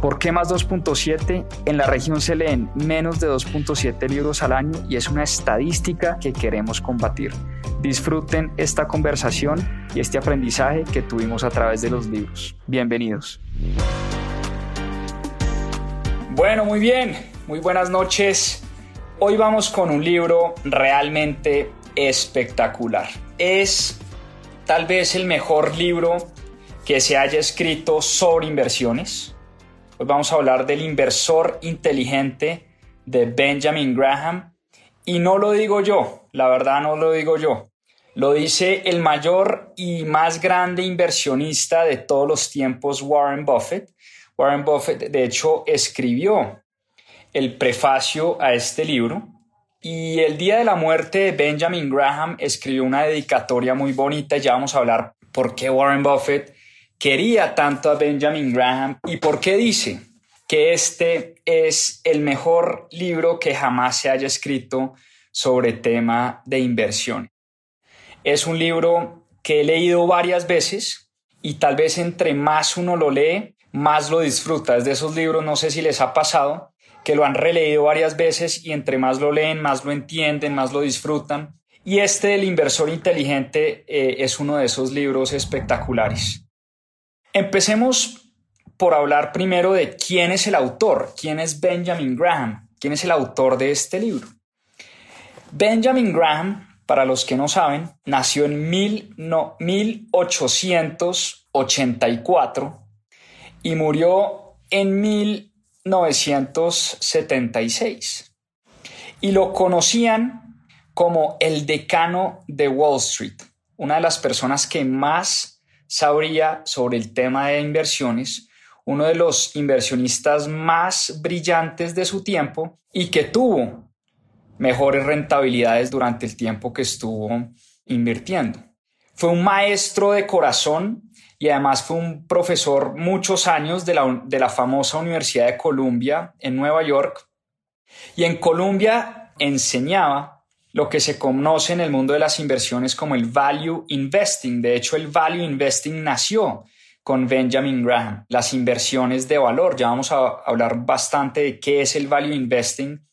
¿Por qué más 2.7? En la región se leen menos de 2.7 libros al año y es una estadística que queremos combatir. Disfruten esta conversación y este aprendizaje que tuvimos a través de los libros. Bienvenidos. Bueno, muy bien, muy buenas noches. Hoy vamos con un libro realmente espectacular. Es tal vez el mejor libro que se haya escrito sobre inversiones. Hoy vamos a hablar del inversor inteligente de Benjamin Graham y no lo digo yo, la verdad no lo digo yo. Lo dice el mayor y más grande inversionista de todos los tiempos, Warren Buffett. Warren Buffett, de hecho, escribió el prefacio a este libro. Y el día de la muerte de Benjamin Graham escribió una dedicatoria muy bonita. Ya vamos a hablar por qué Warren Buffett quería tanto a Benjamin Graham y por qué dice que este es el mejor libro que jamás se haya escrito sobre tema de inversión. Es un libro que he leído varias veces y tal vez entre más uno lo lee, más lo disfruta. Es de esos libros, no sé si les ha pasado, que lo han releído varias veces y entre más lo leen, más lo entienden, más lo disfrutan. Y este del inversor inteligente eh, es uno de esos libros espectaculares. Empecemos por hablar primero de quién es el autor, quién es Benjamin Graham, quién es el autor de este libro. Benjamin Graham, para los que no saben, nació en 1884 y murió en 1976. Y lo conocían como el decano de Wall Street, una de las personas que más sabría sobre el tema de inversiones uno de los inversionistas más brillantes de su tiempo y que tuvo mejores rentabilidades durante el tiempo que estuvo invirtiendo. Fue un maestro de corazón y además fue un profesor muchos años de la, de la famosa Universidad de Columbia en Nueva York. Y en Columbia enseñaba lo que se conoce en el mundo de las inversiones como el value investing. De hecho, el value investing nació con Benjamin Graham, las inversiones de valor. Ya vamos a hablar bastante de qué es el value investing.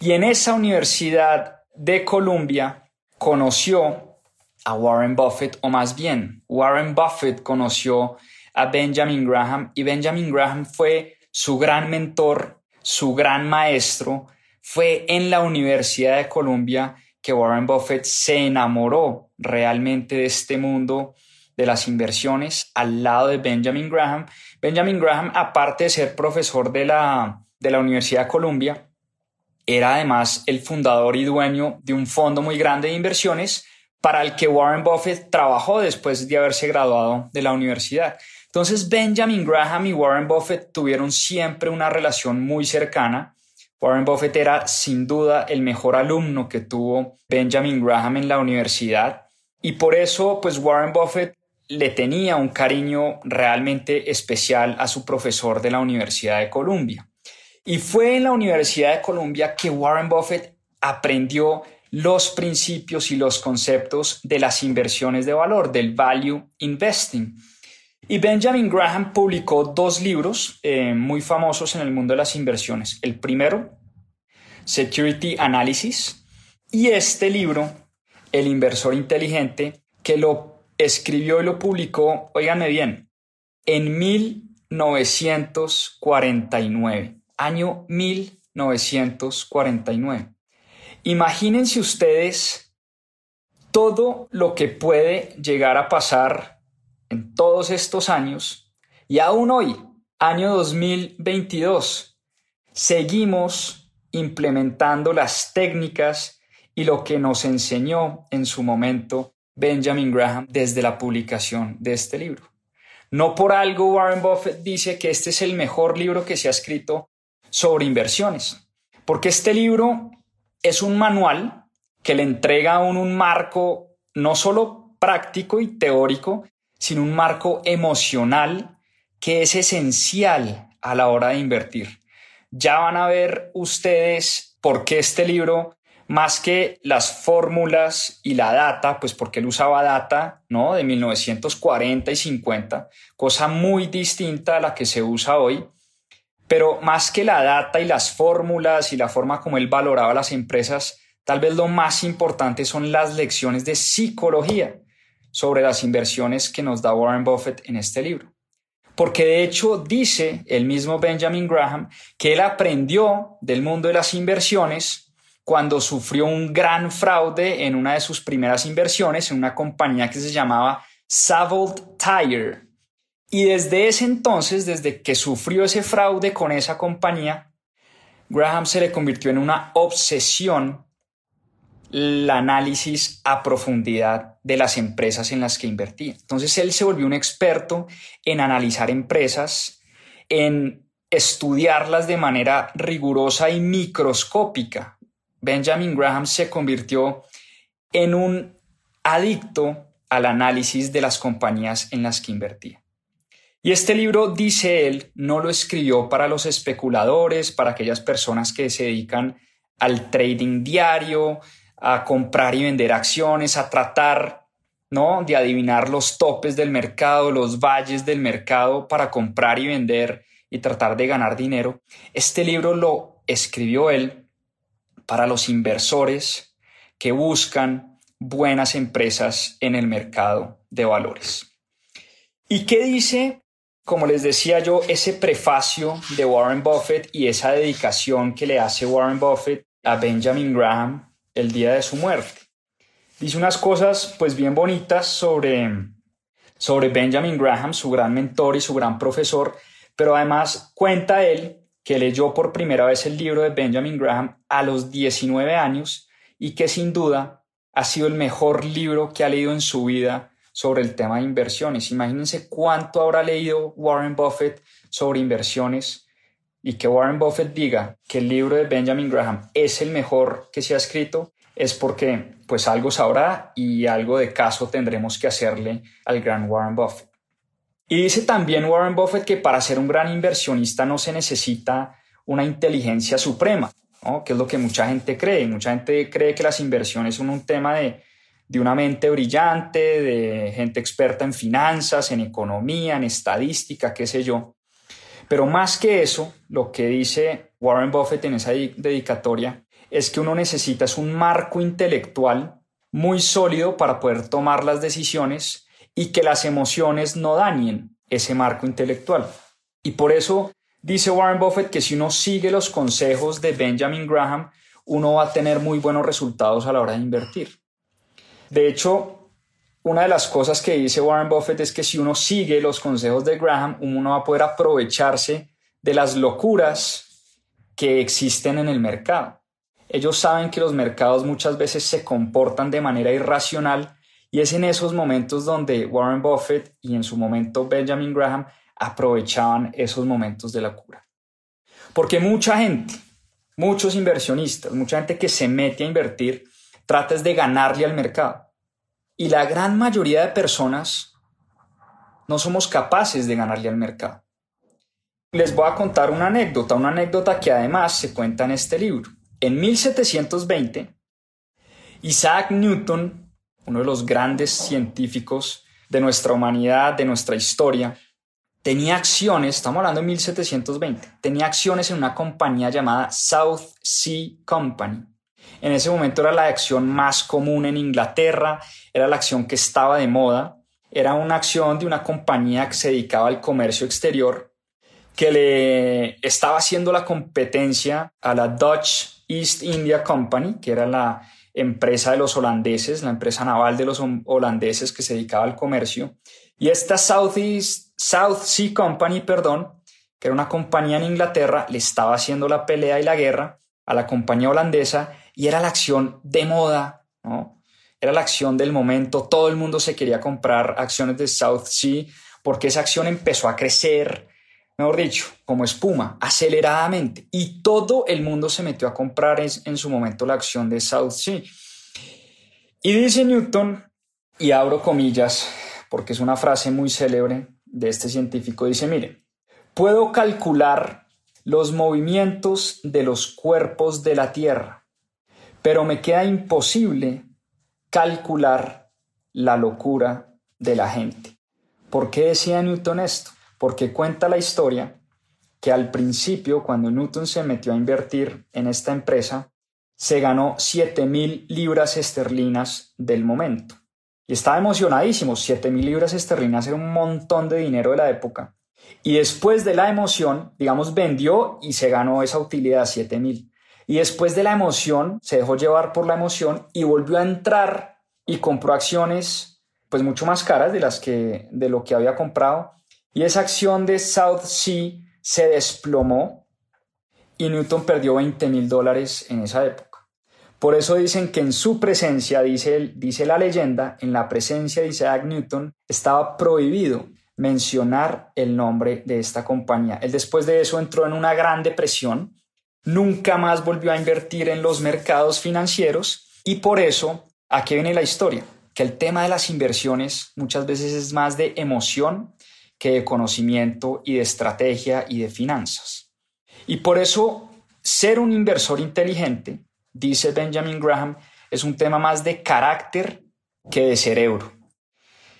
Y en esa universidad de Columbia conoció a Warren Buffett, o más bien, Warren Buffett conoció a Benjamin Graham y Benjamin Graham fue su gran mentor, su gran maestro. Fue en la Universidad de Columbia que Warren Buffett se enamoró realmente de este mundo de las inversiones al lado de Benjamin Graham. Benjamin Graham, aparte de ser profesor de la, de la Universidad de Columbia, era además el fundador y dueño de un fondo muy grande de inversiones para el que Warren Buffett trabajó después de haberse graduado de la universidad. Entonces Benjamin Graham y Warren Buffett tuvieron siempre una relación muy cercana. Warren Buffett era sin duda el mejor alumno que tuvo Benjamin Graham en la universidad y por eso pues Warren Buffett le tenía un cariño realmente especial a su profesor de la Universidad de Columbia. Y fue en la Universidad de Columbia que Warren Buffett aprendió los principios y los conceptos de las inversiones de valor, del value investing. Y Benjamin Graham publicó dos libros eh, muy famosos en el mundo de las inversiones. El primero, Security Analysis, y este libro, El inversor inteligente, que lo escribió y lo publicó, oíganme bien, en 1949, año 1949. Imagínense ustedes todo lo que puede llegar a pasar en todos estos años y aún hoy, año 2022, seguimos implementando las técnicas y lo que nos enseñó en su momento Benjamin Graham desde la publicación de este libro. No por algo Warren Buffett dice que este es el mejor libro que se ha escrito sobre inversiones, porque este libro es un manual que le entrega a uno un marco no solo práctico y teórico, sino un marco emocional que es esencial a la hora de invertir. Ya van a ver ustedes por qué este libro, más que las fórmulas y la data, pues porque él usaba data, ¿no? De 1940 y 50, cosa muy distinta a la que se usa hoy. Pero más que la data y las fórmulas y la forma como él valoraba las empresas, tal vez lo más importante son las lecciones de psicología sobre las inversiones que nos da Warren Buffett en este libro. Porque de hecho dice el mismo Benjamin Graham que él aprendió del mundo de las inversiones cuando sufrió un gran fraude en una de sus primeras inversiones en una compañía que se llamaba Savold Tire. Y desde ese entonces, desde que sufrió ese fraude con esa compañía, Graham se le convirtió en una obsesión el análisis a profundidad de las empresas en las que invertía. Entonces él se volvió un experto en analizar empresas, en estudiarlas de manera rigurosa y microscópica. Benjamin Graham se convirtió en un adicto al análisis de las compañías en las que invertía. Y este libro, dice él, no lo escribió para los especuladores, para aquellas personas que se dedican al trading diario, a comprar y vender acciones, a tratar ¿no? de adivinar los topes del mercado, los valles del mercado para comprar y vender y tratar de ganar dinero. Este libro lo escribió él para los inversores que buscan buenas empresas en el mercado de valores. ¿Y qué dice como les decía yo, ese prefacio de Warren Buffett y esa dedicación que le hace Warren Buffett a Benjamin Graham el día de su muerte. Dice unas cosas pues bien bonitas sobre, sobre Benjamin Graham, su gran mentor y su gran profesor, pero además cuenta él que leyó por primera vez el libro de Benjamin Graham a los 19 años y que sin duda ha sido el mejor libro que ha leído en su vida sobre el tema de inversiones. Imagínense cuánto habrá leído Warren Buffett sobre inversiones y que Warren Buffett diga que el libro de Benjamin Graham es el mejor que se ha escrito, es porque pues algo sabrá y algo de caso tendremos que hacerle al gran Warren Buffett. Y dice también Warren Buffett que para ser un gran inversionista no se necesita una inteligencia suprema, que es lo que mucha gente cree. Mucha gente cree que las inversiones son un tema de, de una mente brillante, de gente experta en finanzas, en economía, en estadística, qué sé yo. Pero más que eso, lo que dice Warren Buffett en esa dedicatoria es que uno necesita es un marco intelectual muy sólido para poder tomar las decisiones y que las emociones no dañen ese marco intelectual. Y por eso dice Warren Buffett que si uno sigue los consejos de Benjamin Graham, uno va a tener muy buenos resultados a la hora de invertir. De hecho, una de las cosas que dice Warren Buffett es que si uno sigue los consejos de Graham, uno va a poder aprovecharse de las locuras que existen en el mercado. Ellos saben que los mercados muchas veces se comportan de manera irracional y es en esos momentos donde Warren Buffett y en su momento Benjamin Graham aprovechaban esos momentos de locura. Porque mucha gente, muchos inversionistas, mucha gente que se mete a invertir, trates de ganarle al mercado. Y la gran mayoría de personas no somos capaces de ganarle al mercado. Les voy a contar una anécdota, una anécdota que además se cuenta en este libro. En 1720, Isaac Newton, uno de los grandes científicos de nuestra humanidad, de nuestra historia, tenía acciones, estamos hablando de 1720, tenía acciones en una compañía llamada South Sea Company. En ese momento era la acción más común en Inglaterra, era la acción que estaba de moda, era una acción de una compañía que se dedicaba al comercio exterior, que le estaba haciendo la competencia a la Dutch East India Company, que era la empresa de los holandeses, la empresa naval de los holandeses que se dedicaba al comercio. Y esta South, South Sea Company, perdón, que era una compañía en Inglaterra, le estaba haciendo la pelea y la guerra a la compañía holandesa y era la acción de moda, ¿no? Era la acción del momento, todo el mundo se quería comprar acciones de South Sea porque esa acción empezó a crecer, mejor dicho, como espuma, aceleradamente. Y todo el mundo se metió a comprar en, su momento la acción de South Sea. Y dice Newton, y abro comillas, porque es una frase muy célebre de este científico, dice, mire, puedo calcular los movimientos de los cuerpos de la Tierra, pero me queda imposible calcular la locura de la gente. ¿Por qué decía Newton esto? porque cuenta la historia que al principio, cuando Newton se metió a invertir en esta empresa, se ganó 7 mil libras esterlinas del momento. Y estaba emocionadísimo, 7 mil libras esterlinas era un montón de dinero de la época. Y después de la emoción, digamos, vendió y se ganó esa utilidad, 7 mil. Y después de la emoción, se dejó llevar por la emoción y volvió a entrar y compró acciones pues mucho más caras de las que de lo que había comprado y esa acción de South Sea se desplomó y Newton perdió 20 mil dólares en esa época. Por eso dicen que en su presencia, dice, dice la leyenda, en la presencia de Isaac Newton estaba prohibido mencionar el nombre de esta compañía. Él después de eso entró en una gran depresión, nunca más volvió a invertir en los mercados financieros y por eso, aquí viene la historia, que el tema de las inversiones muchas veces es más de emoción que de conocimiento y de estrategia y de finanzas. Y por eso ser un inversor inteligente, dice Benjamin Graham, es un tema más de carácter que de cerebro.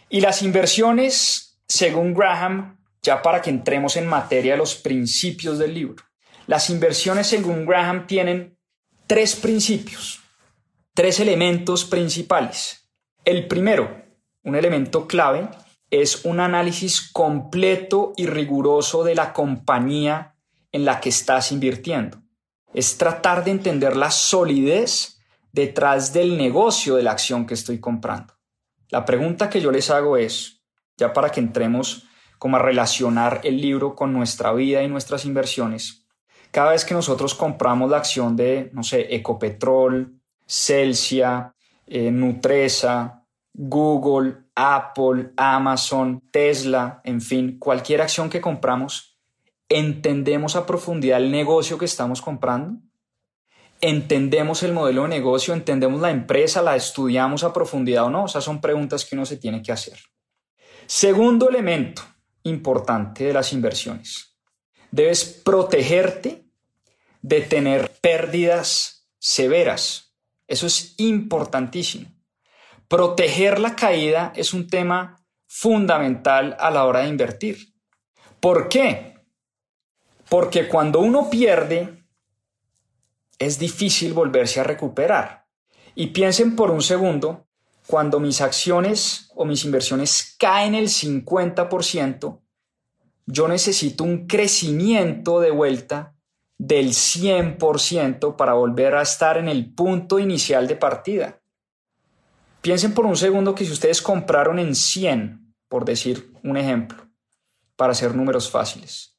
Y las inversiones, según Graham, ya para que entremos en materia de los principios del libro, las inversiones, según Graham, tienen tres principios, tres elementos principales. El primero, un elemento clave, es un análisis completo y riguroso de la compañía en la que estás invirtiendo. Es tratar de entender la solidez detrás del negocio de la acción que estoy comprando. La pregunta que yo les hago es, ya para que entremos como a relacionar el libro con nuestra vida y nuestras inversiones, cada vez que nosotros compramos la acción de, no sé, Ecopetrol, Celsia, eh, Nutresa, Google, Apple, Amazon, Tesla, en fin, cualquier acción que compramos, ¿entendemos a profundidad el negocio que estamos comprando? ¿Entendemos el modelo de negocio? ¿Entendemos la empresa? ¿La estudiamos a profundidad o no? Esas son preguntas que uno se tiene que hacer. Segundo elemento importante de las inversiones. Debes protegerte de tener pérdidas severas. Eso es importantísimo. Proteger la caída es un tema fundamental a la hora de invertir. ¿Por qué? Porque cuando uno pierde, es difícil volverse a recuperar. Y piensen por un segundo, cuando mis acciones o mis inversiones caen el 50%, yo necesito un crecimiento de vuelta del 100% para volver a estar en el punto inicial de partida. Piensen por un segundo que si ustedes compraron en 100, por decir un ejemplo, para hacer números fáciles,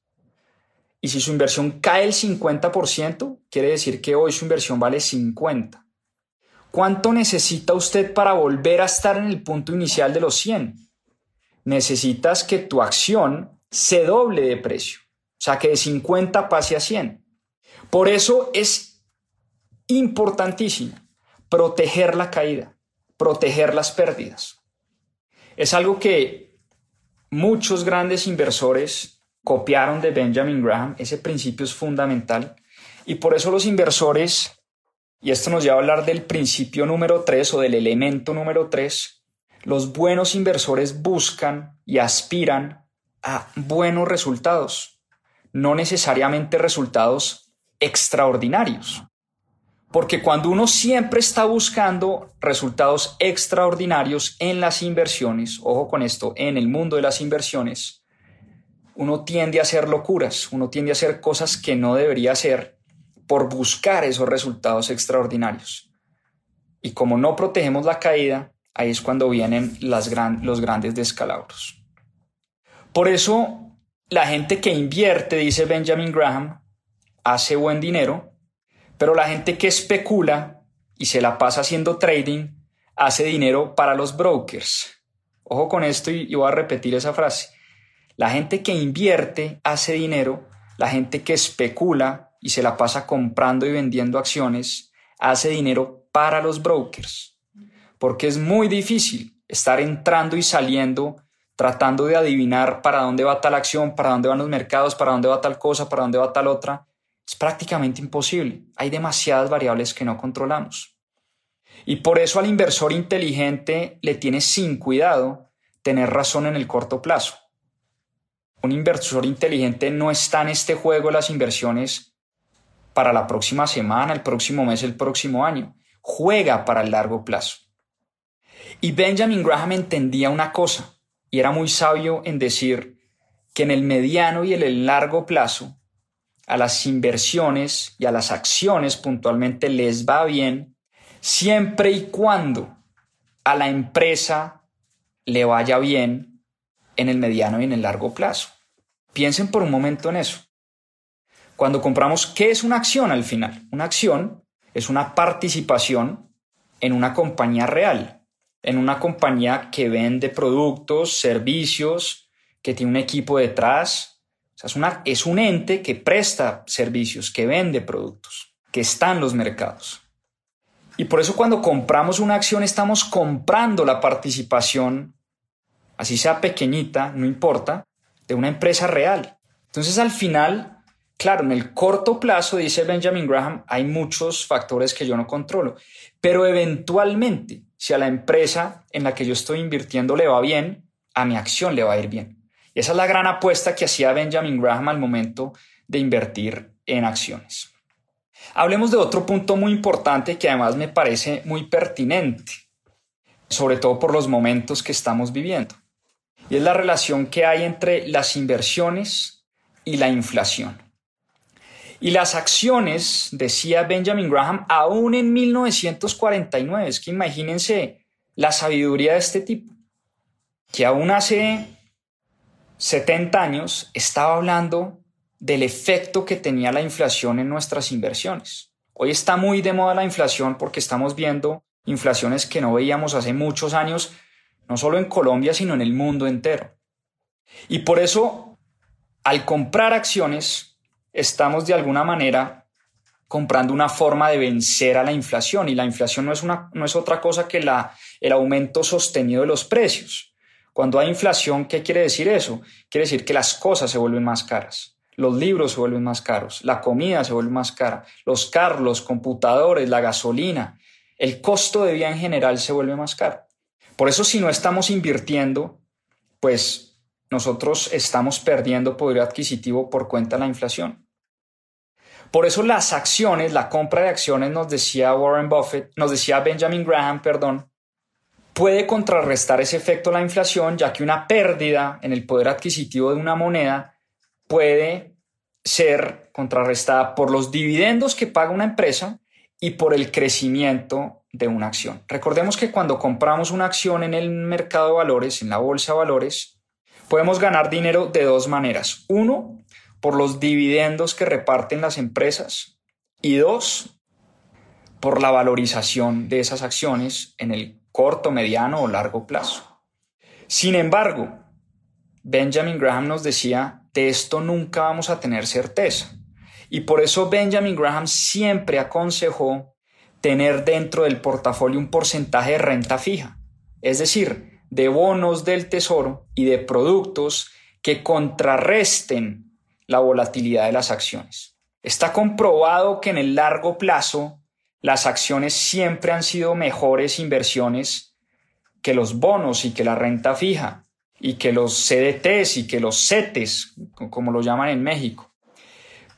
y si su inversión cae el 50%, quiere decir que hoy su inversión vale 50. ¿Cuánto necesita usted para volver a estar en el punto inicial de los 100? Necesitas que tu acción se doble de precio, o sea, que de 50 pase a 100. Por eso es importantísimo proteger la caída proteger las pérdidas. Es algo que muchos grandes inversores copiaron de Benjamin Graham. Ese principio es fundamental y por eso los inversores y esto nos lleva a hablar del principio número 3 o del elemento número 3, los buenos inversores buscan y aspiran a buenos resultados, no necesariamente resultados extraordinarios. Porque cuando uno siempre está buscando resultados extraordinarios en las inversiones, ojo con esto, en el mundo de las inversiones, uno tiende a hacer locuras, uno tiende a hacer cosas que no debería hacer por buscar esos resultados extraordinarios. Y como no protegemos la caída, ahí es cuando vienen los grandes descalabros. Por eso, la gente que invierte, dice Benjamin Graham, hace buen dinero, pero la gente que especula y se la pasa haciendo trading, hace dinero para los brokers. Ojo con esto y voy a repetir esa frase. La gente que invierte hace dinero, la gente que especula y se la pasa comprando y vendiendo acciones, hace dinero para los brokers. Porque es muy difícil estar entrando y saliendo, tratando de adivinar para dónde va tal acción, para dónde van los mercados, para dónde va tal cosa, para dónde va tal otra. Es prácticamente imposible. Hay demasiadas variables que no controlamos. Y por eso al inversor inteligente le tiene sin cuidado tener razón en el corto plazo. Un inversor inteligente no está en este juego las inversiones para la próxima semana, el próximo mes, el próximo año. Juega para el largo plazo. Y Benjamin Graham entendía una cosa, y era muy sabio en decir que en el mediano y en el largo plazo, a las inversiones y a las acciones puntualmente les va bien, siempre y cuando a la empresa le vaya bien en el mediano y en el largo plazo. Piensen por un momento en eso. Cuando compramos, ¿qué es una acción al final? Una acción es una participación en una compañía real, en una compañía que vende productos, servicios, que tiene un equipo detrás. Es, una, es un ente que presta servicios, que vende productos, que está en los mercados. Y por eso cuando compramos una acción estamos comprando la participación, así sea pequeñita, no importa, de una empresa real. Entonces al final Claro, en el corto plazo, dice Benjamin Graham, hay muchos factores que yo no controlo, pero eventualmente, si a la empresa en la que yo estoy invirtiendo le va bien, a mi acción le va a ir bien. Esa es la gran apuesta que hacía Benjamin Graham al momento de invertir en acciones. Hablemos de otro punto muy importante que además me parece muy pertinente, sobre todo por los momentos que estamos viviendo, y es la relación que hay entre las inversiones y la inflación. Y las acciones, decía Benjamin Graham, aún en 1949, es que imagínense la sabiduría de este tipo, que aún hace 70 años estaba hablando del efecto que tenía la inflación en nuestras inversiones. Hoy está muy de moda la inflación porque estamos viendo inflaciones que no veíamos hace muchos años, no solo en Colombia, sino en el mundo entero. Y por eso, al comprar acciones, estamos de alguna manera comprando una forma de vencer a la inflación y la inflación no es, una, no es otra cosa que la, el aumento sostenido de los precios. Cuando hay inflación, ¿qué quiere decir eso? Quiere decir que las cosas se vuelven más caras, los libros se vuelven más caros, la comida se vuelve más cara, los carros, los computadores, la gasolina, el costo de vida en general se vuelve más caro. Por eso si no estamos invirtiendo, pues nosotros estamos perdiendo poder adquisitivo por cuenta de la inflación. Por eso las acciones, la compra de acciones, nos decía Warren Buffett, nos decía Benjamin Graham, perdón, puede contrarrestar ese efecto la inflación, ya que una pérdida en el poder adquisitivo de una moneda puede ser contrarrestada por los dividendos que paga una empresa y por el crecimiento de una acción. Recordemos que cuando compramos una acción en el mercado de valores, en la bolsa de valores, podemos ganar dinero de dos maneras. Uno, por los dividendos que reparten las empresas y dos, por la valorización de esas acciones en el corto, mediano o largo plazo. Sin embargo, Benjamin Graham nos decía, de esto nunca vamos a tener certeza. Y por eso Benjamin Graham siempre aconsejó tener dentro del portafolio un porcentaje de renta fija, es decir, de bonos del tesoro y de productos que contrarresten la volatilidad de las acciones. Está comprobado que en el largo plazo las acciones siempre han sido mejores inversiones que los bonos y que la renta fija y que los CDTs y que los CETES, como lo llaman en México.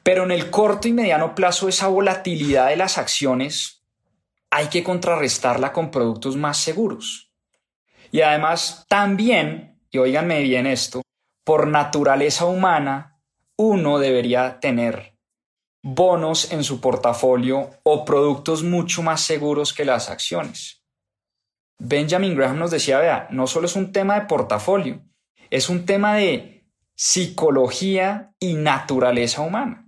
Pero en el corto y mediano plazo esa volatilidad de las acciones hay que contrarrestarla con productos más seguros. Y además también, y oíganme bien esto, por naturaleza humana, uno debería tener bonos en su portafolio o productos mucho más seguros que las acciones. Benjamin Graham nos decía, vea, no solo es un tema de portafolio, es un tema de psicología y naturaleza humana.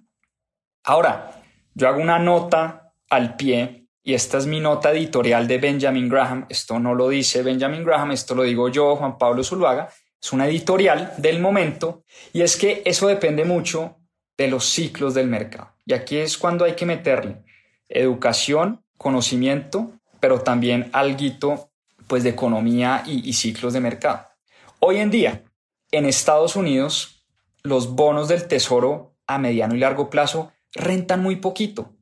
Ahora, yo hago una nota al pie y esta es mi nota editorial de Benjamin Graham. Esto no lo dice Benjamin Graham, esto lo digo yo, Juan Pablo Zuluaga. Es una editorial del momento y es que eso depende mucho de los ciclos del mercado. Y aquí es cuando hay que meterle educación, conocimiento, pero también algo pues de economía y, y ciclos de mercado. Hoy en día, en Estados Unidos, los bonos del tesoro a mediano y largo plazo rentan muy poquito.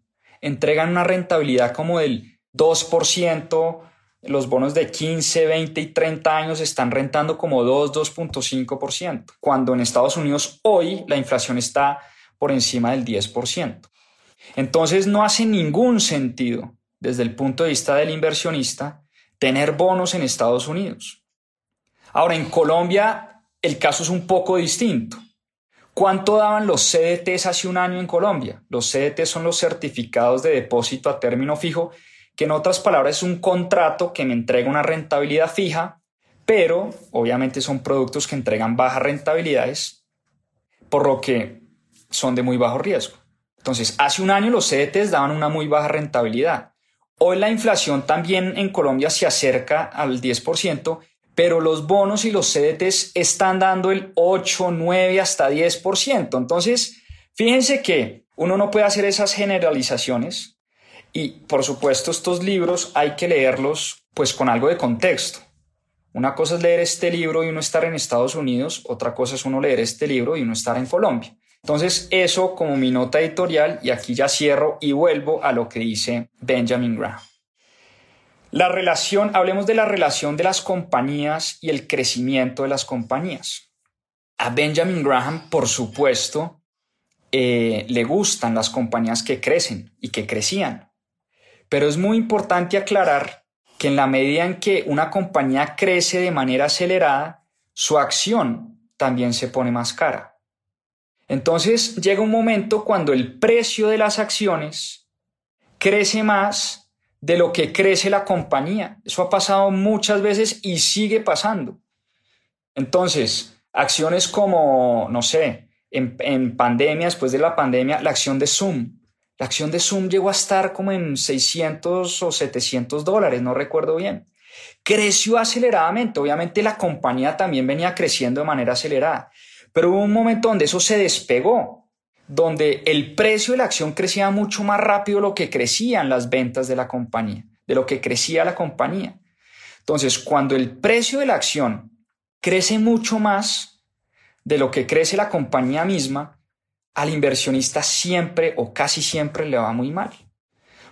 Entregan una rentabilidad como del 2%, los bonos de 15, 20 y 30 años están rentando como 2, 2.5%, cuando en Estados Unidos hoy la inflación está por encima del 10%. Entonces no hace ningún sentido desde el punto de vista del inversionista tener bonos en Estados Unidos. Ahora, en Colombia el caso es un poco distinto. ¿Cuánto daban los CDTs hace un año en Colombia? Los CDTs son los certificados de depósito a término fijo, que en otras palabras es un contrato que me entrega una rentabilidad fija, pero obviamente son productos que entregan bajas rentabilidades, por lo que son de muy bajo riesgo. Entonces, hace un año los CDTs daban una muy baja rentabilidad. Hoy la inflación también en Colombia se acerca al 10%, pero los bonos y los CDTs están dando el 8, 9 hasta 10%. Entonces, fíjense que uno no puede hacer esas generalizaciones y, por supuesto, estos libros hay que leerlos pues con algo de contexto. Una cosa es leer este libro y uno estar en Estados Unidos, otra cosa es uno leer este libro y uno estar en Colombia. Entonces, eso como mi nota editorial, y aquí ya cierro y vuelvo a lo que dice Benjamin Graham. La relación, hablemos de la relación de las compañías y el crecimiento de las compañías. A Benjamin Graham, por supuesto, eh, le gustan las compañías que crecen y que crecían. Pero es muy importante aclarar que en la medida en que una compañía crece de manera acelerada, su acción también se pone más cara. Entonces llega un momento cuando el precio de las acciones crece más de lo que crece la compañía. Eso ha pasado muchas veces y sigue pasando. Entonces, acciones como, no sé, en, pandemia, después de la pandemia, la acción de Zoom. La acción de Zoom llegó a estar como en 600 o 700 dólares, no recuerdo bien. Creció aceleradamente. Obviamente la compañía también venía creciendo de manera acelerada. Pero hubo un momento donde eso se despegó, donde el precio de la acción crecía mucho más rápido de lo que crecían las ventas de la compañía, de lo que crecía la compañía. Entonces, cuando el precio de la acción crece mucho más de lo que crece la compañía misma, al inversionista siempre o casi siempre le va muy mal.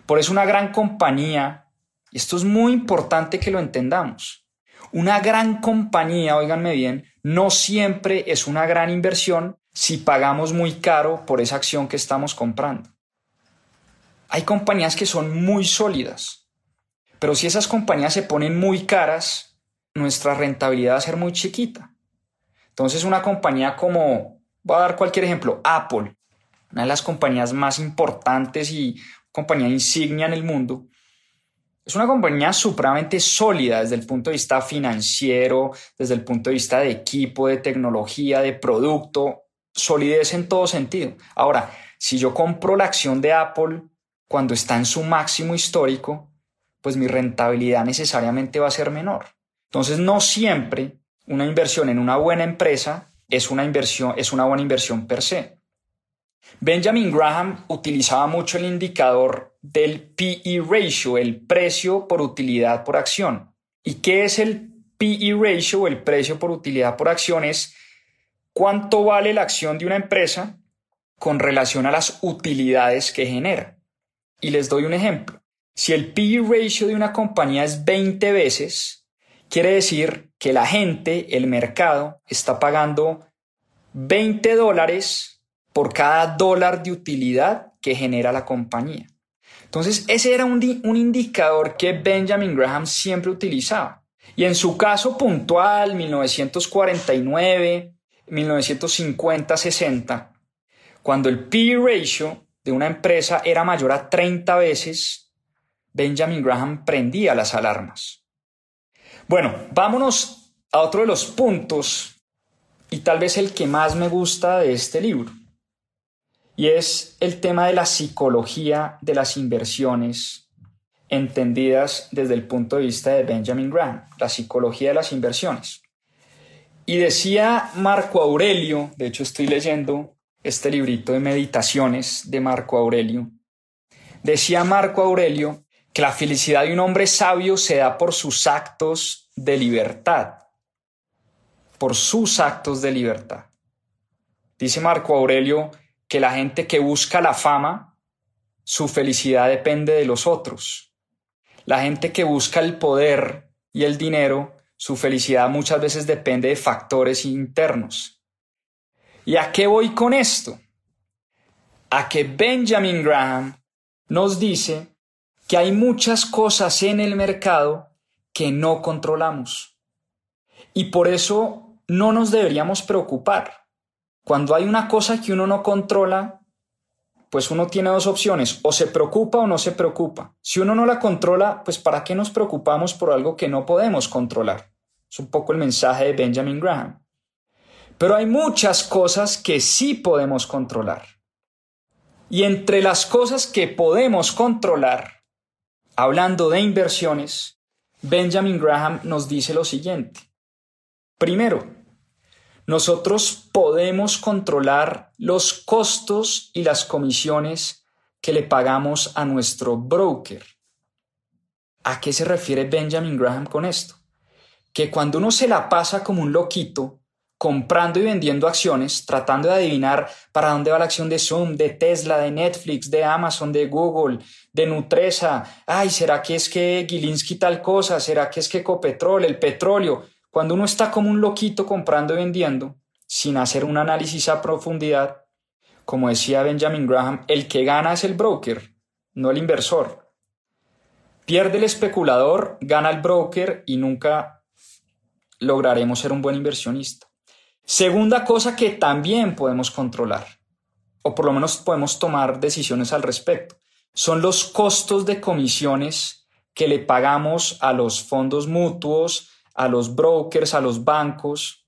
Por eso una gran compañía, y esto es muy importante que lo entendamos, una gran compañía, oíganme bien, no siempre es una gran inversión si pagamos muy caro por esa acción que estamos comprando. Hay compañías que son muy sólidas, pero si esas compañías se ponen muy caras, nuestra rentabilidad va a ser muy chiquita. Entonces una compañía como, voy a dar cualquier ejemplo, Apple, una de las compañías más importantes y compañía insignia en el mundo, es una compañía supremamente sólida desde el punto de vista financiero, desde el punto de vista de equipo, de tecnología, de producto, solidez en todo sentido. Ahora, si yo compro la acción de Apple cuando está en su máximo histórico, pues mi rentabilidad necesariamente va a ser menor. Entonces, no siempre una inversión en una buena empresa es una inversión, es una buena inversión per se. Benjamin Graham utilizaba mucho el indicador del PE ratio, el precio por utilidad por acción. ¿Y qué es el PE ratio el precio por utilidad por acción? Es cuánto vale la acción de una empresa con relación a las utilidades que genera. Y les doy un ejemplo. Si el PE ratio de una compañía es 20 veces, quiere decir que la gente, el mercado, está pagando 20 dólares por cada dólar de utilidad que genera la compañía. Entonces, ese era un, un indicador que Benjamin Graham siempre utilizaba. Y en su caso puntual, 1949, 1950, 60, cuando el PE ratio de una empresa era mayor a 30 veces, Benjamin Graham prendía las alarmas. Bueno, vámonos a otro de los puntos y tal vez el que más me gusta de este libro. Y es el tema de la psicología de las inversiones entendidas desde el punto de vista de Benjamin Graham, la psicología de las inversiones. Y decía Marco Aurelio, de hecho estoy leyendo este librito de meditaciones de Marco Aurelio, decía Marco Aurelio que la felicidad de un hombre sabio se da por sus actos de libertad, por sus actos de libertad. Dice Marco Aurelio que la gente que busca la fama, su felicidad depende de los otros. La gente que busca el poder y el dinero, su felicidad muchas veces depende de factores internos. ¿Y a qué voy con esto? A que Benjamin Graham nos dice que hay muchas cosas en el mercado que no controlamos. Y por eso no nos deberíamos preocupar. Cuando hay una cosa que uno no controla, pues uno tiene dos opciones, o se preocupa o no se preocupa. Si uno no la controla, pues ¿para qué nos preocupamos por algo que no podemos controlar? Es un poco el mensaje de Benjamin Graham. Pero hay muchas cosas que sí podemos controlar. Y entre las cosas que podemos controlar, hablando de inversiones, Benjamin Graham nos dice lo siguiente. Primero, nosotros podemos controlar los costos y las comisiones que le pagamos a nuestro broker. ¿A qué se refiere Benjamin Graham con esto? Que cuando uno se la pasa como un loquito, comprando y vendiendo acciones, tratando de adivinar para dónde va la acción de Zoom, de Tesla, de Netflix, de Amazon, de Google, de Nutresa. Ay, ¿será que es que Gilinski tal cosa? ¿Será que es que Ecopetrol, el petróleo? Cuando uno está como un loquito comprando y vendiendo, sin hacer un análisis a profundidad, como decía Benjamin Graham, el que gana es el broker, no el inversor. Pierde el especulador, gana el broker y nunca lograremos ser un buen inversionista. Segunda cosa que también podemos controlar, o por lo menos podemos tomar decisiones al respecto, son los costos de comisiones que le pagamos a los fondos mutuos, a los brokers, a los bancos,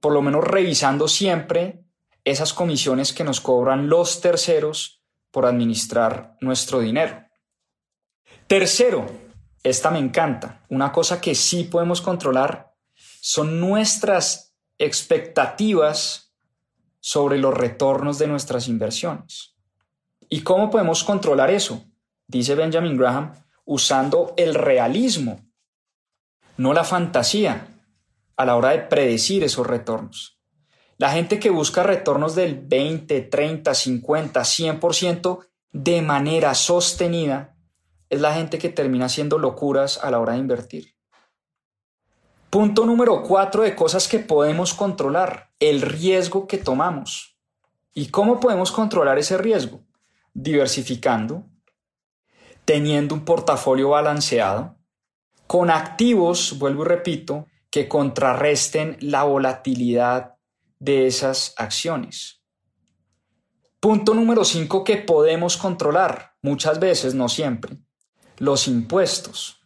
por lo menos revisando siempre esas comisiones que nos cobran los terceros por administrar nuestro dinero. Tercero, esta me encanta, una cosa que sí podemos controlar son nuestras expectativas sobre los retornos de nuestras inversiones. ¿Y cómo podemos controlar eso? Dice Benjamin Graham, usando el realismo, no la fantasía, a la hora de predecir esos retornos. La gente que busca retornos del 20, 30, 50, 100% de manera sostenida es la gente que termina haciendo locuras a la hora de invertir. Punto número cuatro de cosas que podemos controlar, el riesgo que tomamos. ¿Y cómo podemos controlar ese riesgo? Diversificando, teniendo un portafolio balanceado, con activos, vuelvo y repito, que contrarresten la volatilidad de esas acciones. Punto número cinco que podemos controlar, muchas veces, no siempre, los impuestos.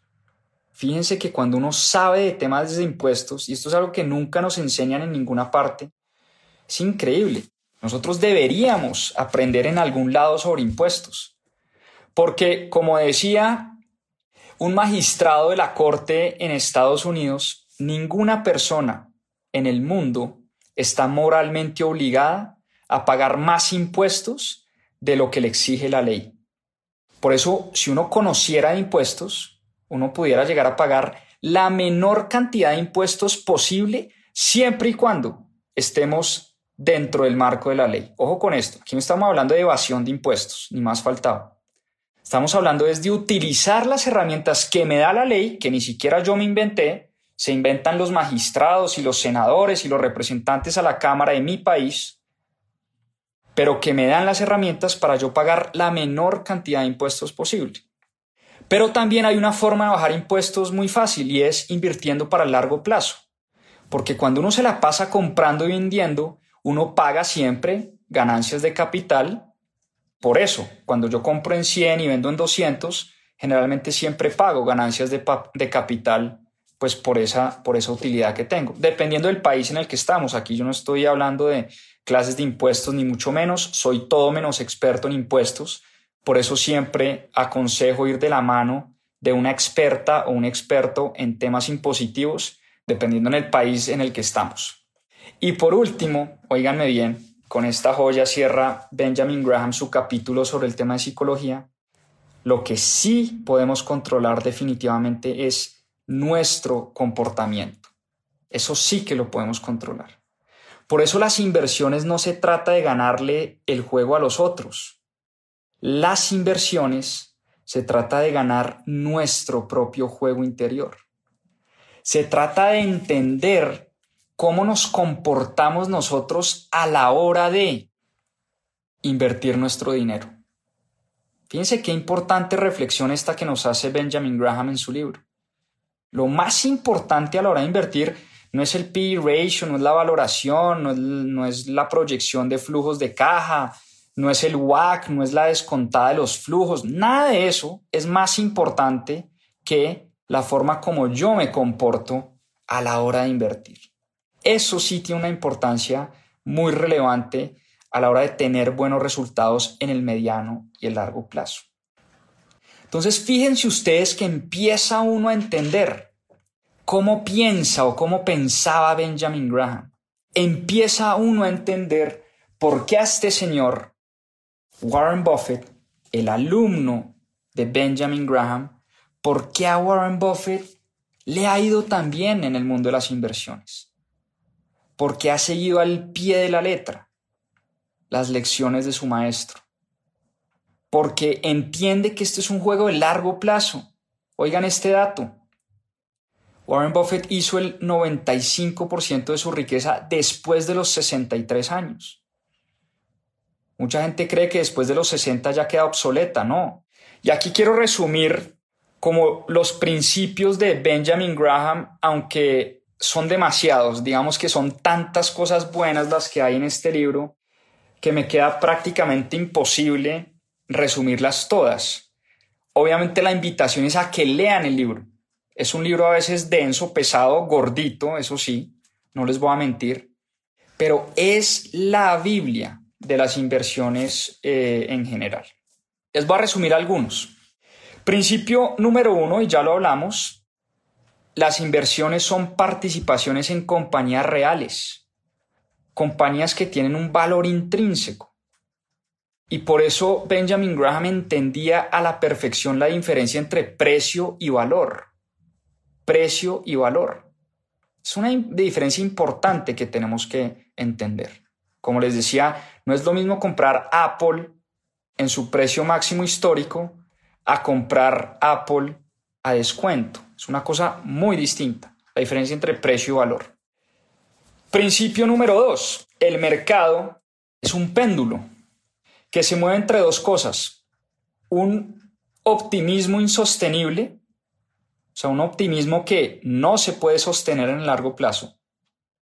Fíjense que cuando uno sabe de temas de impuestos, y esto es algo que nunca nos enseñan en ninguna parte, es increíble. Nosotros deberíamos aprender en algún lado sobre impuestos. Porque, como decía un magistrado de la Corte en Estados Unidos, ninguna persona en el mundo está moralmente obligada a pagar más impuestos de lo que le exige la ley. Por eso, si uno conociera de impuestos, uno pudiera llegar a pagar la menor cantidad de impuestos posible siempre y cuando estemos dentro del marco de la ley. Ojo con esto, aquí no estamos hablando de evasión de impuestos, ni más faltaba. Estamos hablando es de utilizar las herramientas que me da la ley, que ni siquiera yo me inventé, se inventan los magistrados y los senadores y los representantes a la Cámara de mi país, pero que me dan las herramientas para yo pagar la menor cantidad de impuestos posible. Pero también hay una forma de bajar impuestos muy fácil y es invirtiendo para el largo plazo. Porque cuando uno se la pasa comprando y vendiendo, uno paga siempre ganancias de capital. Por eso, cuando yo compro en 100 y vendo en 200, generalmente siempre pago ganancias de, de capital pues por esa, por esa utilidad que tengo. Dependiendo del país en el que estamos, aquí yo no estoy hablando de clases de impuestos ni mucho menos, soy todo menos experto en impuestos, por eso siempre aconsejo ir de la mano de una experta o un experto en temas impositivos, dependiendo en el país en el que estamos. Y por último, oíganme bien, con esta joya cierra Benjamin Graham su capítulo sobre el tema de psicología. Lo que sí podemos controlar definitivamente es nuestro comportamiento. Eso sí que lo podemos controlar. Por eso las inversiones no se trata de ganarle el juego a los otros. Las inversiones se trata de ganar nuestro propio juego interior. Se trata de entender cómo nos comportamos nosotros a la hora de invertir nuestro dinero. Fíjense qué importante reflexión esta que nos hace Benjamin Graham en su libro. Lo más importante a la hora de invertir no es el PE ratio, no es la valoración, no es, la proyección de flujos de caja, no es el WAC, no es la descontada de los flujos, nada de eso es más importante que la forma como yo me comporto a la hora de invertir. Eso sí tiene una importancia muy relevante a la hora de tener buenos resultados en el mediano y el largo plazo. Entonces, fíjense ustedes que empieza uno a entender cómo piensa o cómo pensaba Benjamin Graham. Empieza uno a entender por qué a este señor, Warren Buffett, el alumno de Benjamin Graham, por qué a Warren Buffett le ha ido tan bien en el mundo de las inversiones. Porque ha seguido al pie de la letra las lecciones de su maestro porque entiende que este es un juego de largo plazo. Oigan este dato. Warren Buffett hizo el 95% de su riqueza después de los 63 años. Mucha gente cree que después de los 60 ya queda obsoleta, no. Y aquí quiero resumir como los principios de Benjamin Graham, aunque son demasiados, digamos que son tantas cosas buenas las que hay en este libro, que me queda prácticamente imposible resumirlas todas. Obviamente la invitación es a que lean el libro. Es un libro a veces denso, pesado, gordito, eso sí, no les voy a mentir, pero es la Biblia de las inversiones eh, en general. Les voy a resumir algunos. Principio número uno, y ya lo hablamos, las inversiones son participaciones en compañías reales, compañías que tienen un valor intrínseco. Y por eso Benjamin Graham entendía a la perfección la diferencia entre precio y valor. Precio y valor. Es una diferencia importante que tenemos que entender. Como les decía, no es lo mismo comprar Apple en su precio máximo histórico a comprar Apple a descuento. Es una cosa muy distinta, la diferencia entre precio y valor. Principio número dos, el mercado es un péndulo que se mueve entre dos cosas. Un optimismo insostenible, o sea, un optimismo que no se puede sostener en el largo plazo.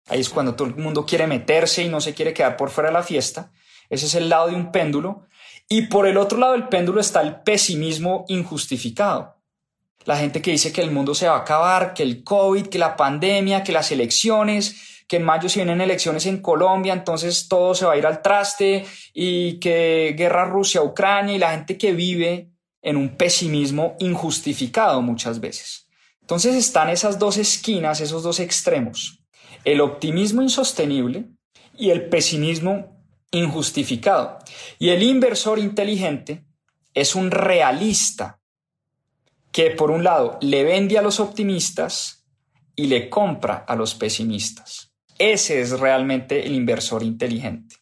Ahí es cuando todo el mundo quiere meterse y no se quiere quedar por fuera de la fiesta. Ese es el lado de un péndulo. Y por el otro lado del péndulo está el pesimismo injustificado. La gente que dice que el mundo se va a acabar, que el COVID, que la pandemia, que las elecciones, que en mayo se vienen elecciones en Colombia, entonces todo se va a ir al traste y que guerra Rusia-Ucrania y la gente que vive en un pesimismo injustificado muchas veces. Entonces están esas dos esquinas, esos dos extremos, el optimismo insostenible y el pesimismo injustificado. Y el inversor inteligente es un realista que por un lado le vende a los optimistas y le compra a los pesimistas. Ese es realmente el inversor inteligente.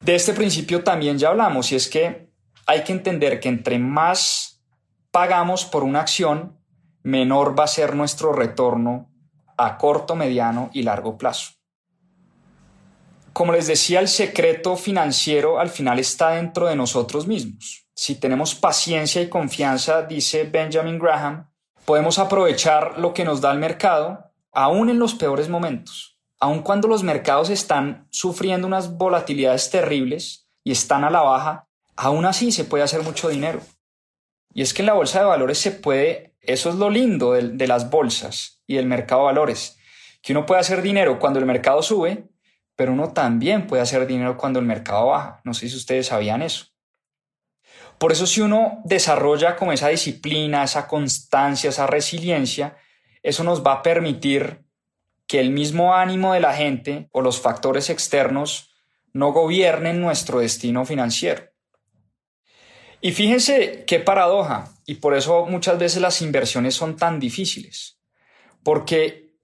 De este principio también ya hablamos y es que hay que entender que entre más pagamos por una acción, menor va a ser nuestro retorno a corto, mediano y largo plazo. Como les decía, el secreto financiero al final está dentro de nosotros mismos. Si tenemos paciencia y confianza, dice Benjamin Graham, podemos aprovechar lo que nos da el mercado, aún en los peores momentos. Aun cuando los mercados están sufriendo unas volatilidades terribles y están a la baja, aún así se puede hacer mucho dinero. Y es que en la bolsa de valores se puede, eso es lo lindo de, de las bolsas y del mercado de valores, que uno puede hacer dinero cuando el mercado sube pero uno también puede hacer dinero cuando el mercado baja. No sé si ustedes sabían eso. Por eso si uno desarrolla como esa disciplina, esa constancia, esa resiliencia, eso nos va a permitir que el mismo ánimo de la gente o los factores externos no gobiernen nuestro destino financiero. Y fíjense qué paradoja, y por eso muchas veces las inversiones son tan difíciles, porque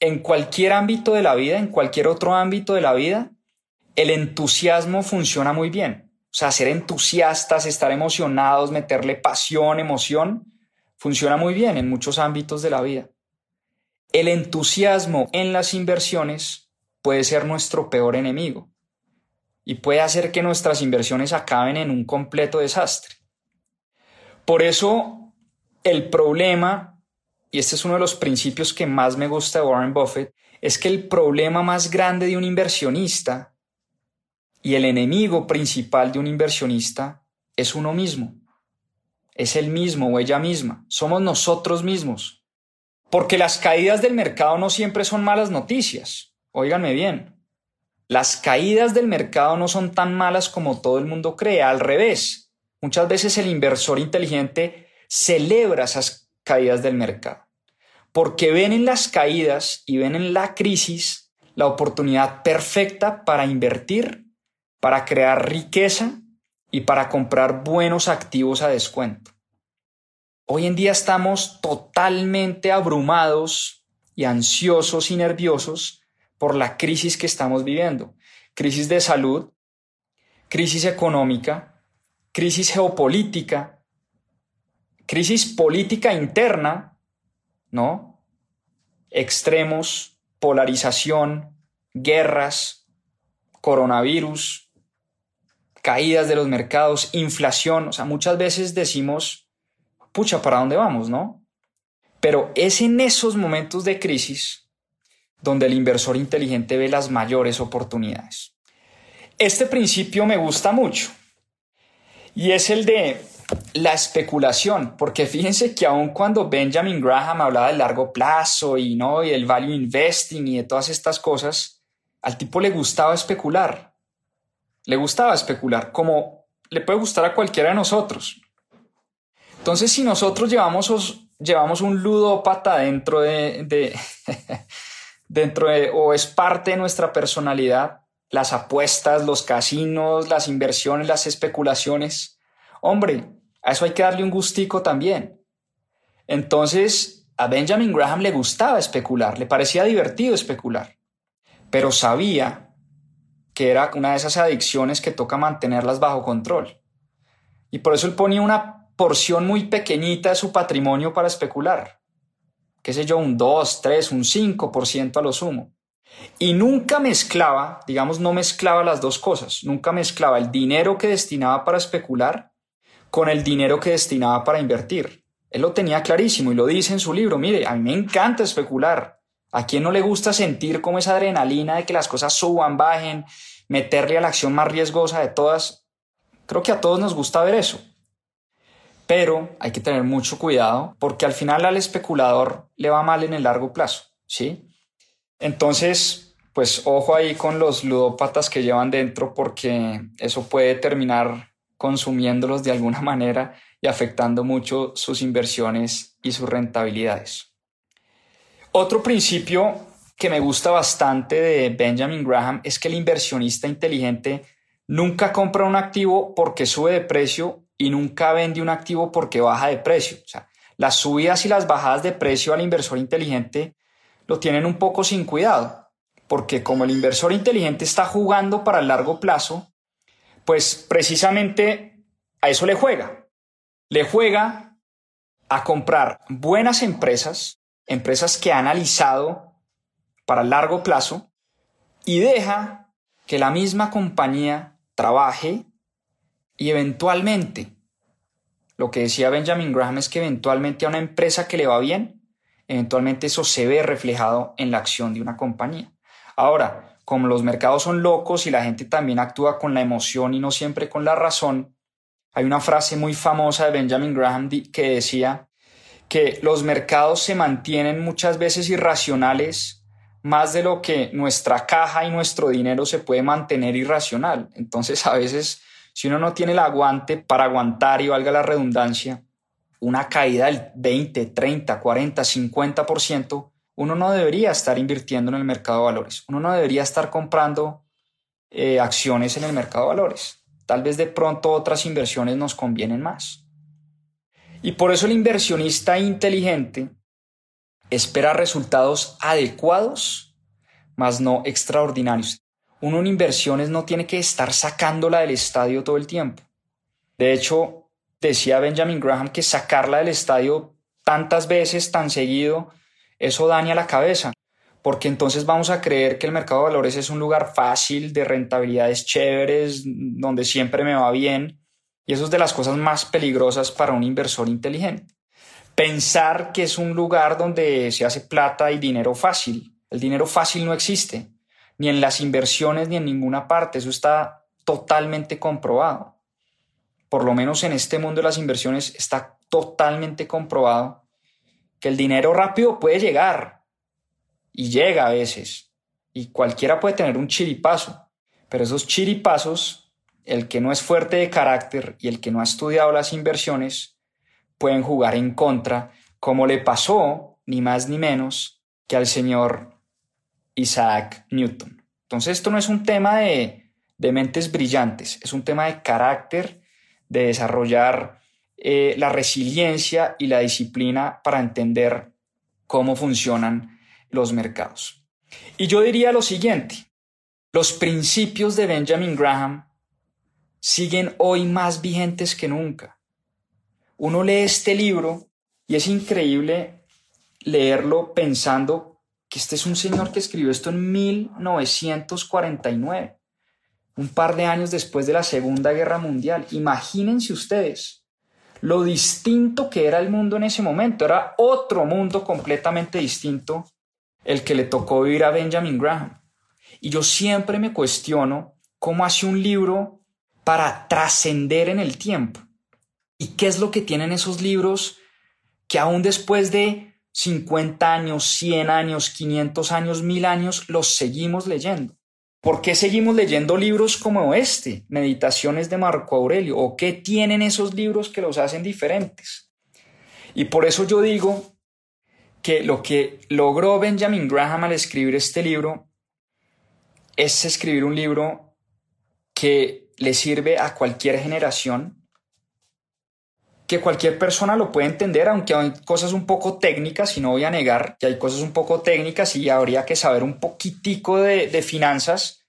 en cualquier ámbito de la vida, en cualquier otro ámbito de la vida, el entusiasmo funciona muy bien. O sea, ser entusiastas, estar emocionados, meterle pasión, emoción, funciona muy bien en muchos ámbitos de la vida. El entusiasmo en las inversiones puede ser nuestro peor enemigo y puede hacer que nuestras inversiones acaben en un completo desastre. Por eso, el problema y este es uno de los principios que más me gusta de Warren Buffett, es que el problema más grande de un inversionista y el enemigo principal de un inversionista es uno mismo. Es el mismo o ella misma. Somos nosotros mismos. Porque las caídas del mercado no siempre son malas noticias. Óiganme bien. Las caídas del mercado no son tan malas como todo el mundo cree. Al revés. Muchas veces el inversor inteligente celebra esas caídas del mercado. Porque ven en las caídas y ven en la crisis la oportunidad perfecta para invertir, para crear riqueza y para comprar buenos activos a descuento. Hoy en día estamos totalmente abrumados y ansiosos y nerviosos por la crisis que estamos viviendo. Crisis de salud, crisis económica, crisis geopolítica, crisis política interna, ¿no? Extremos, polarización, guerras, coronavirus, caídas de los mercados, inflación, o sea, muchas veces decimos, pucha, ¿para dónde vamos, no? Pero es en esos momentos de crisis donde el inversor inteligente ve las mayores oportunidades. Este principio me gusta mucho y es el de la especulación, porque fíjense que aun cuando Benjamin Graham hablaba del largo plazo y no y el value investing y de todas estas cosas, al tipo le gustaba especular. Le gustaba especular, como le puede gustar a cualquiera de nosotros. Entonces, si nosotros llevamos, llevamos un ludópata dentro de, de dentro de, o es parte de nuestra personalidad, las apuestas, los casinos, las inversiones, las especulaciones, hombre, a eso hay que darle un gustico también. Entonces, a Benjamin Graham le gustaba especular, le parecía divertido especular, pero sabía que era una de esas adicciones que toca mantenerlas bajo control. Y por eso él ponía una porción muy pequeñita de su patrimonio para especular. Qué sé yo, un 2, 3, un 5% a lo sumo. Y nunca mezclaba, digamos, no mezclaba las dos cosas, nunca mezclaba el dinero que destinaba para especular con el dinero que destinaba para invertir. Él lo tenía clarísimo y lo dice en su libro, mire, a mí me encanta especular. ¿A quién no le gusta sentir como esa adrenalina de que las cosas suban, bajen, meterle a la acción más riesgosa de todas? Creo que a todos nos gusta ver eso. Pero hay que tener mucho cuidado porque al final al especulador le va mal en el largo plazo, ¿sí? Entonces, pues ojo ahí con los ludópatas que llevan dentro porque eso puede terminar consumiéndolos de alguna manera y afectando mucho sus inversiones y sus rentabilidades. Otro principio que me gusta bastante de Benjamin Graham es que el inversionista inteligente nunca compra un activo porque sube de precio y nunca vende un activo porque baja de precio. O sea, las subidas y las bajadas de precio al inversor inteligente lo tienen un poco sin cuidado, porque como el inversor inteligente está jugando para el largo plazo, pues precisamente a eso le juega. Le juega a comprar buenas empresas, empresas que ha analizado para largo plazo, y deja que la misma compañía trabaje y eventualmente, lo que decía Benjamin Graham es que eventualmente a una empresa que le va bien, eventualmente eso se ve reflejado en la acción de una compañía. Ahora, como los mercados son locos y la gente también actúa con la emoción y no siempre con la razón, hay una frase muy famosa de Benjamin Graham que decía que los mercados se mantienen muchas veces irracionales más de lo que nuestra caja y nuestro dinero se puede mantener irracional. Entonces, a veces, si uno no tiene el aguante para aguantar y valga la redundancia, una caída del 20, 30, 40, 50%, uno no debería estar invirtiendo en el mercado de valores. Uno no debería estar comprando eh, acciones en el mercado de valores. Tal vez de pronto otras inversiones nos convienen más. Y por eso el inversionista inteligente espera resultados adecuados, más no extraordinarios. Uno en inversiones no tiene que estar sacándola del estadio todo el tiempo. De hecho, decía Benjamin Graham que sacarla del estadio tantas veces, tan seguido, eso daña la cabeza, porque entonces vamos a creer que el mercado de valores es un lugar fácil, de rentabilidades chéveres, donde siempre me va bien, y eso es de las cosas más peligrosas para un inversor inteligente pensar que es un lugar donde se hace plata y dinero fácil. El dinero fácil no existe, ni en las inversiones ni en ninguna parte. Eso está totalmente comprobado. Por lo menos en este mundo de las inversiones está totalmente comprobado que el dinero rápido puede llegar y llega a veces. Y cualquiera puede tener un chiripazo. Pero esos chiripazos, el que no es fuerte de carácter y el que no ha estudiado las inversiones, pueden jugar en contra, como le pasó, ni más ni menos, que al señor Isaac Newton. Entonces esto no es un tema de, de mentes brillantes, es un tema de carácter, de desarrollar eh, la resiliencia y la disciplina para entender cómo funcionan los mercados. Y yo diría lo siguiente, los principios de Benjamin Graham siguen hoy más vigentes que nunca uno lee este libro y es increíble leerlo pensando que este es un señor que escribió esto en 1949, un par de años después de la Segunda Guerra Mundial. Imagínense ustedes lo distinto que era el mundo en ese momento. Era otro mundo completamente distinto el que le tocó vivir a Benjamin Graham. Y yo siempre me cuestiono cómo hace un libro para trascender en el tiempo. ¿Y qué es lo que tienen esos libros que aún después de 50 años, 100 años, 500 años, 1000 años, los seguimos leyendo? ¿Por qué seguimos leyendo libros como este, Meditaciones de Marco Aurelio? ¿O qué tienen esos libros que los hacen diferentes? Y por eso yo digo que lo que logró Benjamin Graham al escribir este libro es escribir un libro que le sirve a cualquier generación, que cualquier persona lo puede entender, aunque hay cosas un poco técnicas, y no voy a negar que hay cosas un poco técnicas y habría que saber un poquitico de, de finanzas,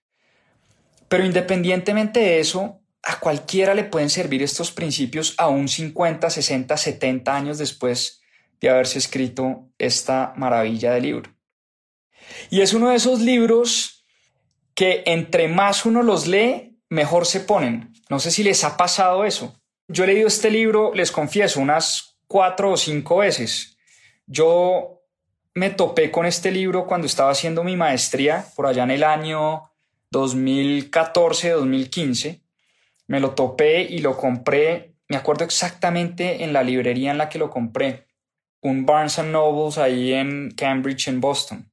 pero independientemente de eso, a cualquiera le pueden servir estos principios aún 50, 60, 70 años después de haberse escrito esta maravilla de libro. Y es uno de esos libros que entre más uno los lee, mejor se ponen. No sé si les ha pasado eso. Yo he leído este libro, les confieso, unas cuatro o cinco veces. Yo me topé con este libro cuando estaba haciendo mi maestría, por allá en el año 2014-2015. Me lo topé y lo compré, me acuerdo exactamente en la librería en la que lo compré, un Barnes Nobles ahí en Cambridge, en Boston.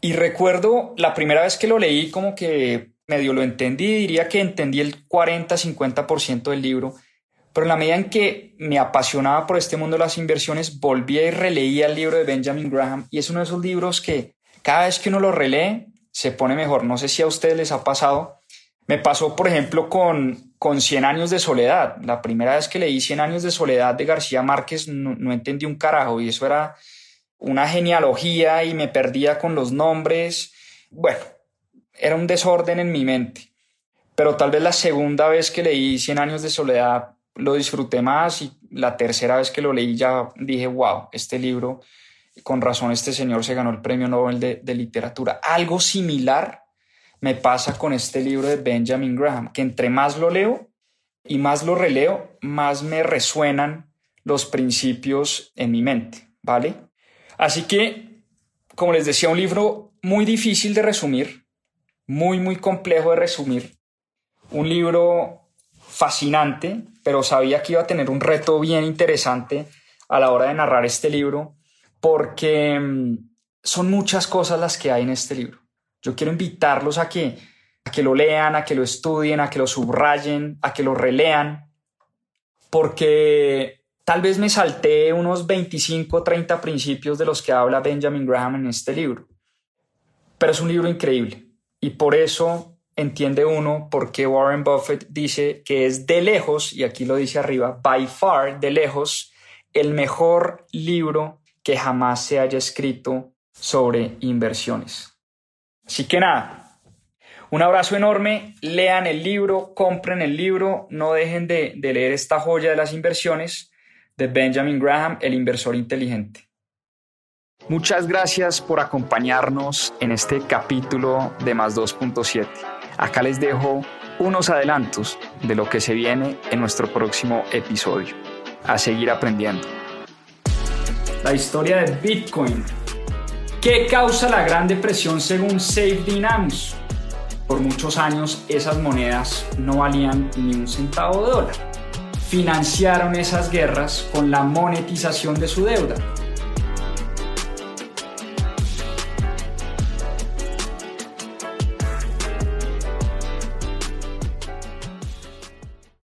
Y recuerdo la primera vez que lo leí como que medio lo entendí, diría que entendí el 40-50% del libro, pero en la medida en que me apasionaba por este mundo de las inversiones, volví y releía el libro de Benjamin Graham y es uno de esos libros que cada vez que uno lo relee se pone mejor. No sé si a ustedes les ha pasado. Me pasó, por ejemplo, con, con 100 años de soledad. La primera vez que leí 100 años de soledad de García Márquez no, no entendí un carajo y eso era una genealogía y me perdía con los nombres. Bueno, era un desorden en mi mente. pero tal vez la segunda vez que leí Cien años de soledad lo disfruté más y la tercera vez que lo leí ya dije, wow, este libro, con razón este señor se ganó el premio Nobel de, de literatura. Algo similar me pasa con este libro de Benjamin Graham, que entre más lo leo y más lo releo, más me resuenan los principios en mi mente, ¿vale? Así que, como les decía, un libro muy difícil de resumir, muy, muy complejo de resumir, un libro fascinante, pero sabía que iba a tener un reto bien interesante a la hora de narrar este libro, porque mm, son muchas cosas las que hay en este libro. Yo quiero invitarlos a que, a que lo lean, a que lo estudien, a que lo subrayen, a que lo relean, porque tal vez me salté unos 25 o 30 principios de los que habla Benjamin Graham en este libro. Pero es un libro increíble y por eso entiende uno por qué Warren Buffett dice que es de lejos, y aquí lo dice arriba, by far, de lejos, el mejor libro que jamás se haya escrito sobre inversiones. Así que nada, un abrazo enorme, lean el libro, compren el libro, no dejen de, de leer esta joya de las inversiones de Benjamin Graham, el inversor inteligente. Muchas gracias por acompañarnos en este capítulo de Más 2.7. Acá les dejo unos adelantos de lo que se viene en nuestro próximo episodio. A seguir aprendiendo. La historia de Bitcoin. ¿Qué causa la Gran Depresión según Safe Dynamics? Por muchos años esas monedas no valían ni un centavo de dólar. Financiaron esas guerras con la monetización de su deuda